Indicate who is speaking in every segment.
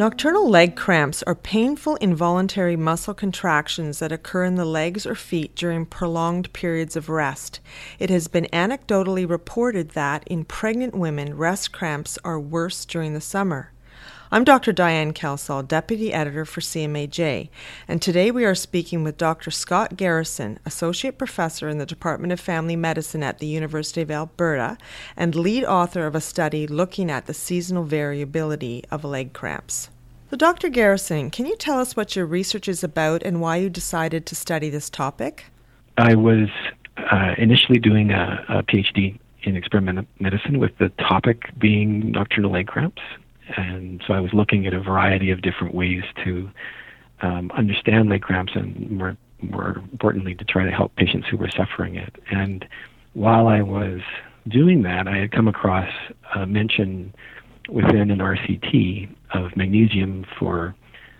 Speaker 1: Nocturnal leg cramps are painful involuntary muscle contractions that occur in the legs or feet during prolonged periods of rest. It has been anecdotally reported that in pregnant women, rest cramps are worse during the summer. I'm Dr. Diane Kelsall, Deputy Editor for CMAJ, and today we are speaking with Dr. Scott Garrison, Associate Professor in the Department of Family Medicine at the University of Alberta and lead author of a study looking at the seasonal variability of leg cramps. So, Dr. Garrison, can you tell us what your research is about and why you decided to study this topic?
Speaker 2: I was uh, initially doing a, a PhD in experimental medicine with the topic being nocturnal leg cramps and so I was looking at a variety of different ways to um, understand leg cramps and more more importantly to try to help patients who were suffering it. And while I was doing that, I had come across a mention within an RCT of magnesium for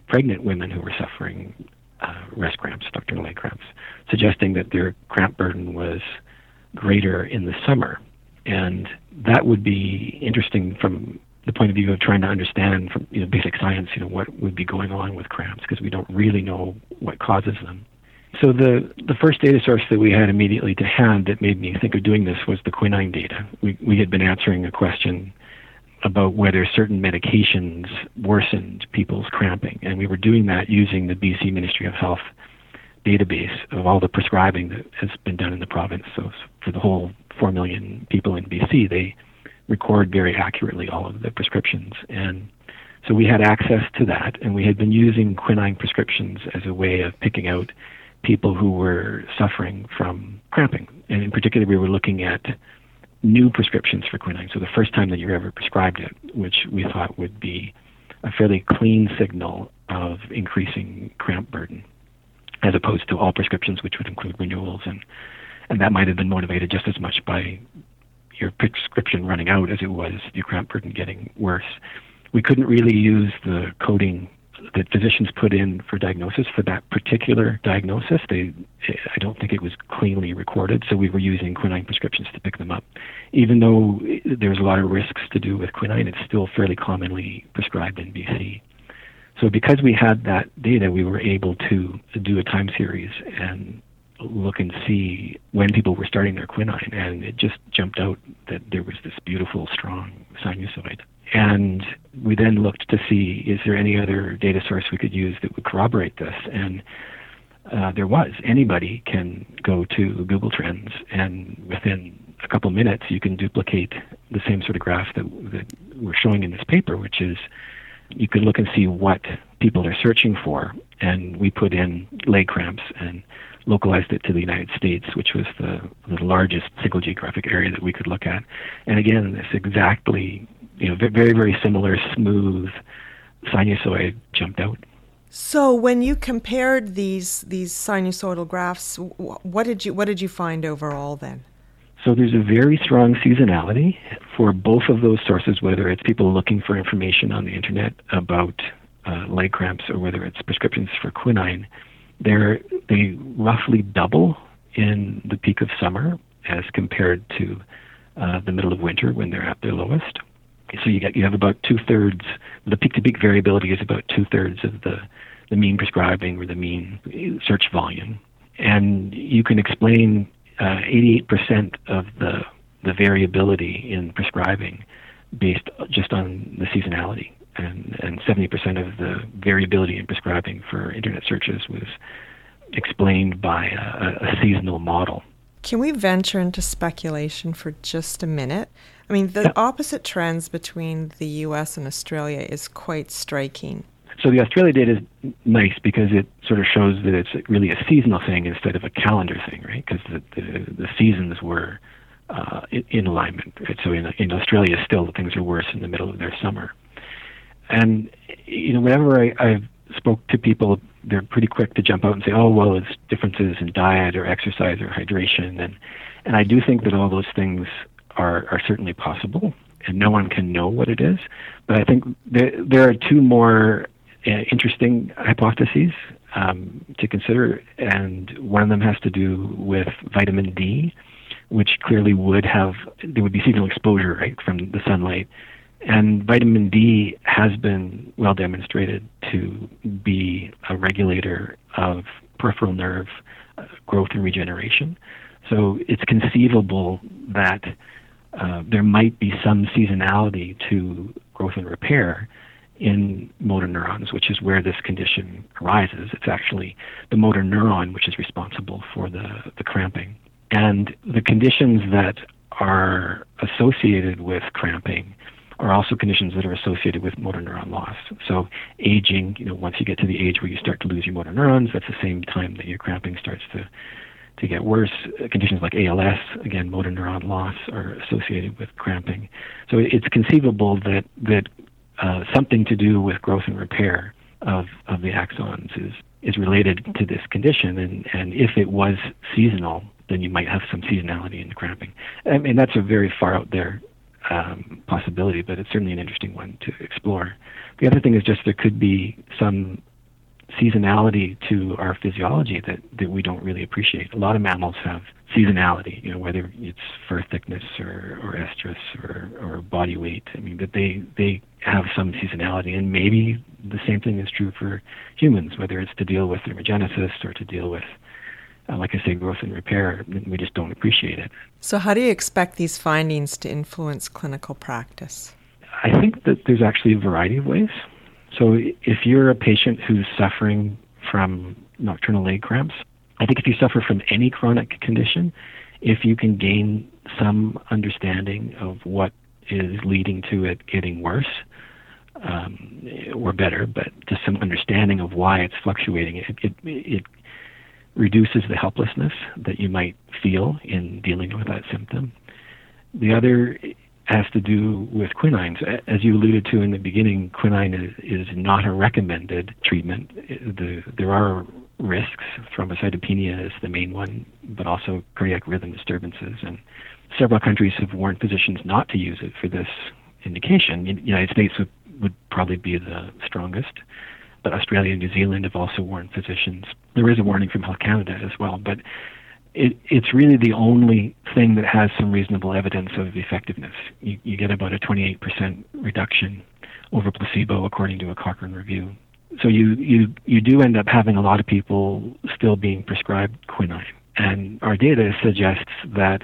Speaker 2: pregnant women who were suffering uh, rest cramps, nocturnal leg cramps, suggesting that their cramp burden was greater in the summer. And that would be interesting from the point of view of trying to understand from you know, basic science, you know, what would be going on with cramps because we don't really know what causes them. So the the first data source that we had immediately to hand that made me think of doing this was the quinine data. We we had been answering a question about whether certain medications worsened people's cramping, and we were doing that using the BC Ministry of Health database of all the prescribing that has been done in the province. So for the whole four million people in BC, they record very accurately all of the prescriptions. And so we had access to that, and we had been using quinine prescriptions as a way of picking out people who were suffering from cramping. And in particular, we were looking at new prescriptions for quinine. So the first time that you ever prescribed it, which we thought would be a fairly clean signal of increasing cramp burden, as opposed to all prescriptions, which would include renewals and and that might have been motivated just as much by your prescription running out as it was your cramp burden getting worse. We couldn't really use the coding that physicians put in for diagnosis for that particular diagnosis. They, I don't think it was cleanly recorded, so we were using quinine prescriptions to pick them up. Even though there's a lot of risks to do with quinine, it's still fairly commonly prescribed in BC. So because we had that data, we were able to do a time series and look and see when people were starting their quinine, and it just jumped out that there was this beautiful, strong sinusoid. And we then looked to see is there any other data source we could use that would corroborate this, and uh, there was. Anybody can go to Google Trends, and within a couple minutes, you can duplicate the same sort of graph that, that we're showing in this paper, which is you can look and see what people are searching for. And we put in leg cramps and localized it to the United States, which was the, the largest single geographic area that we could look at. And again, this exactly, you know, very, very similar, smooth sinusoid jumped out.
Speaker 1: So, when you compared these these sinusoidal graphs, what did you what did you find overall then?
Speaker 2: So there's a very strong seasonality for both of those sources, whether it's people looking for information on the internet about uh, leg cramps or whether it's prescriptions for quinine they're, they roughly double in the peak of summer as compared to uh, the middle of winter when they're at their lowest. So you get you have about two thirds. The peak to peak variability is about two thirds of the the mean prescribing or the mean search volume, and you can explain uh, 88% of the the variability in prescribing based just on the seasonality and, and 70% of the variability in prescribing for internet searches was explained by a, a seasonal model.
Speaker 1: Can we venture into speculation for just a minute? I mean, the yeah. opposite trends between the US and Australia is quite striking.
Speaker 2: So the Australia data is nice because it sort of shows that it's really a seasonal thing instead of a calendar thing, right? Because the, the, the seasons were uh, in alignment. So in, in Australia, still things are worse in the middle of their summer. And you know, whenever I, I've spoke to people, they're pretty quick to jump out and say, "Oh, well, it's differences in diet or exercise or hydration," and and I do think that all those things are are certainly possible, and no one can know what it is. But I think there there are two more interesting hypotheses um, to consider, and one of them has to do with vitamin D, which clearly would have there would be seasonal exposure right from the sunlight And vitamin D has been well demonstrated to be a regulator of peripheral nerve uh, growth and regeneration. So it's conceivable that uh, there might be some seasonality to growth and repair in motor neurons, which is where this condition arises. It's actually the motor neuron which is responsible for the, the cramping. And the conditions that are associated with cramping are also conditions that are associated with motor neuron loss. So aging, you know, once you get to the age where you start to lose your motor neurons, that's the same time that your cramping starts to to get worse. Conditions like ALS, again, motor neuron loss, are associated with cramping. So it's conceivable that that uh, something to do with growth and repair of of the axons is is related to this condition, and and if it was seasonal, then you might have some seasonality in the cramping. I mean, that's a very far out there um, possibility, but it's certainly an interesting one to explore. The other thing is just there could be some seasonality to our physiology that, that we don't really appreciate. A lot of mammals have seasonality, you know, whether it's fur thickness or, or estrus or, or body weight. I mean, that they, they have some seasonality, and maybe the same thing is true for humans, whether it's to deal with thermogenesis or to deal with uh, like I say, growth and repair, we just don't appreciate it.
Speaker 1: So, how do you expect these findings to influence clinical practice?
Speaker 2: I think that there's actually a variety of ways. So, if you're a patient who's suffering from nocturnal leg cramps, I think if you suffer from any chronic condition, if you can gain some understanding of what is leading to it getting worse, um, or better, but just some understanding of why it's fluctuating, it, it, it reduces the helplessness that you might feel in dealing with that symptom. The other has to do with quinines. As you alluded to in the beginning, quinine is, is not a recommended treatment. The, there are risks. Thrombocytopenia is the main one, but also cardiac rhythm disturbances. And several countries have warned physicians not to use it for this indication. The United States would, would probably be the strongest but Australia and New Zealand have also warned physicians. There is a warning from Health Canada as well, but it, it's really the only thing that has some reasonable evidence of effectiveness. You, you get about a 28% reduction over placebo, according to a Cochrane review. So you, you, you do end up having a lot of people still being prescribed quinine. And our data suggests that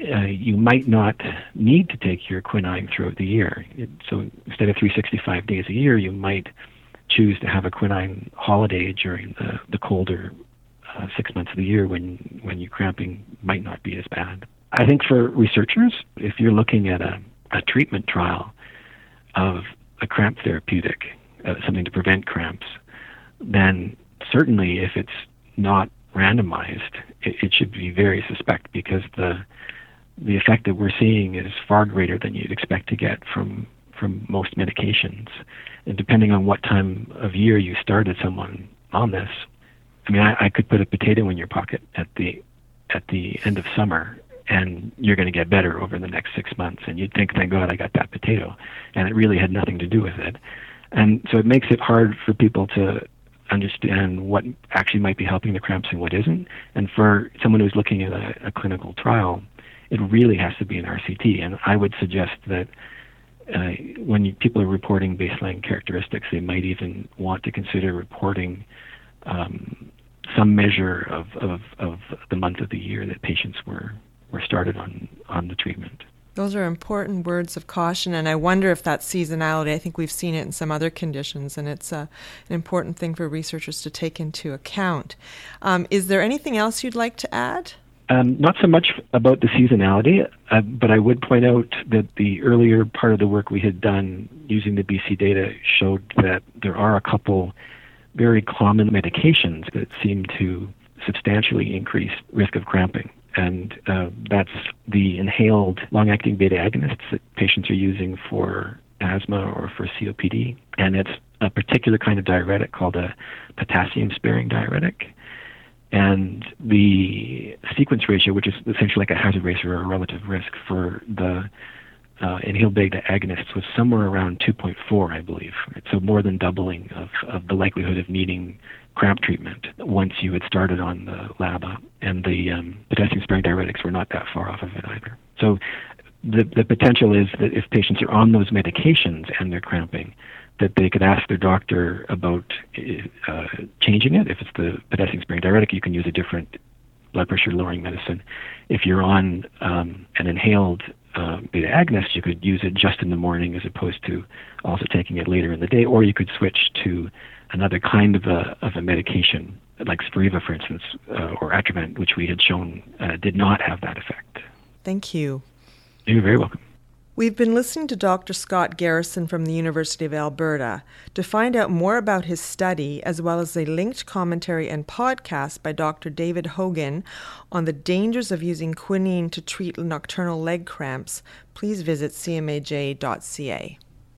Speaker 2: uh, you might not need to take your quinine throughout the year. It, so instead of 365 days a year, you might choose to have a quinine holiday during the, the colder uh, six months of the year when, when your cramping might not be as bad. I think for researchers, if you're looking at a, a treatment trial of a cramp therapeutic, uh, something to prevent cramps, then certainly if it's not randomized, it, it should be very suspect because the the effect that we're seeing is far greater than you'd expect to get from from most medications. And depending on what time of year you started someone on this, I mean, I, I could put a potato in your pocket at the at the end of summer, and you're going to get better over the next six months. And you'd think, thank God I got that potato, and it really had nothing to do with it. And so it makes it hard for people to understand what actually might be helping the cramps and what isn't. And for someone who's looking at a, a clinical trial, it really has to be an RCT. And I would suggest that uh, when you, people are reporting baseline characteristics, they might even want to consider reporting um, some measure of, of, of the month of the year that patients were, were started on, on the treatment.
Speaker 1: Those are important words of caution, and I wonder if that seasonality, I think we've seen it in some other conditions, and it's uh, an important thing for researchers to take into account. Um, is there anything else you'd like to add?
Speaker 2: Um, not so much about the seasonality, uh, but I would point out that the earlier part of the work we had done using the BC data showed that there are a couple very common medications that seem to substantially increase risk of cramping. And uh, that's the inhaled long acting beta agonists that patients are using for asthma or for COPD. And it's a particular kind of diuretic called a potassium sparing diuretic and the sequence ratio, which is essentially like a hazard ratio or a relative risk for the uh, inhaled beta agonists, was somewhere around 2.4, I believe. So more than doubling of, of the likelihood of needing cramp treatment once you had started on the LABA. And the um, potassium sparing diuretics were not that far off of it either. So the, the potential is that if patients are on those medications and they're cramping, that they could ask their doctor about uh, changing it. If it's the potassium sparing diuretic, you can use a different blood pressure lowering medicine. If you're on um, an inhaled uh, beta agonist, you could use it just in the morning as opposed to also taking it later in the day, or you could switch to another kind of a, of a medication, like Spiriva, for instance, uh, or Atrovent, which we had shown uh, did not have that effect.
Speaker 1: Thank you.
Speaker 2: You're very welcome.
Speaker 1: We've been listening to Dr. Scott Garrison from the University of Alberta. To find out more about his study, as well as a linked commentary and podcast by Dr. David Hogan on the dangers of using quinine to treat nocturnal leg cramps, please visit cmaj.ca.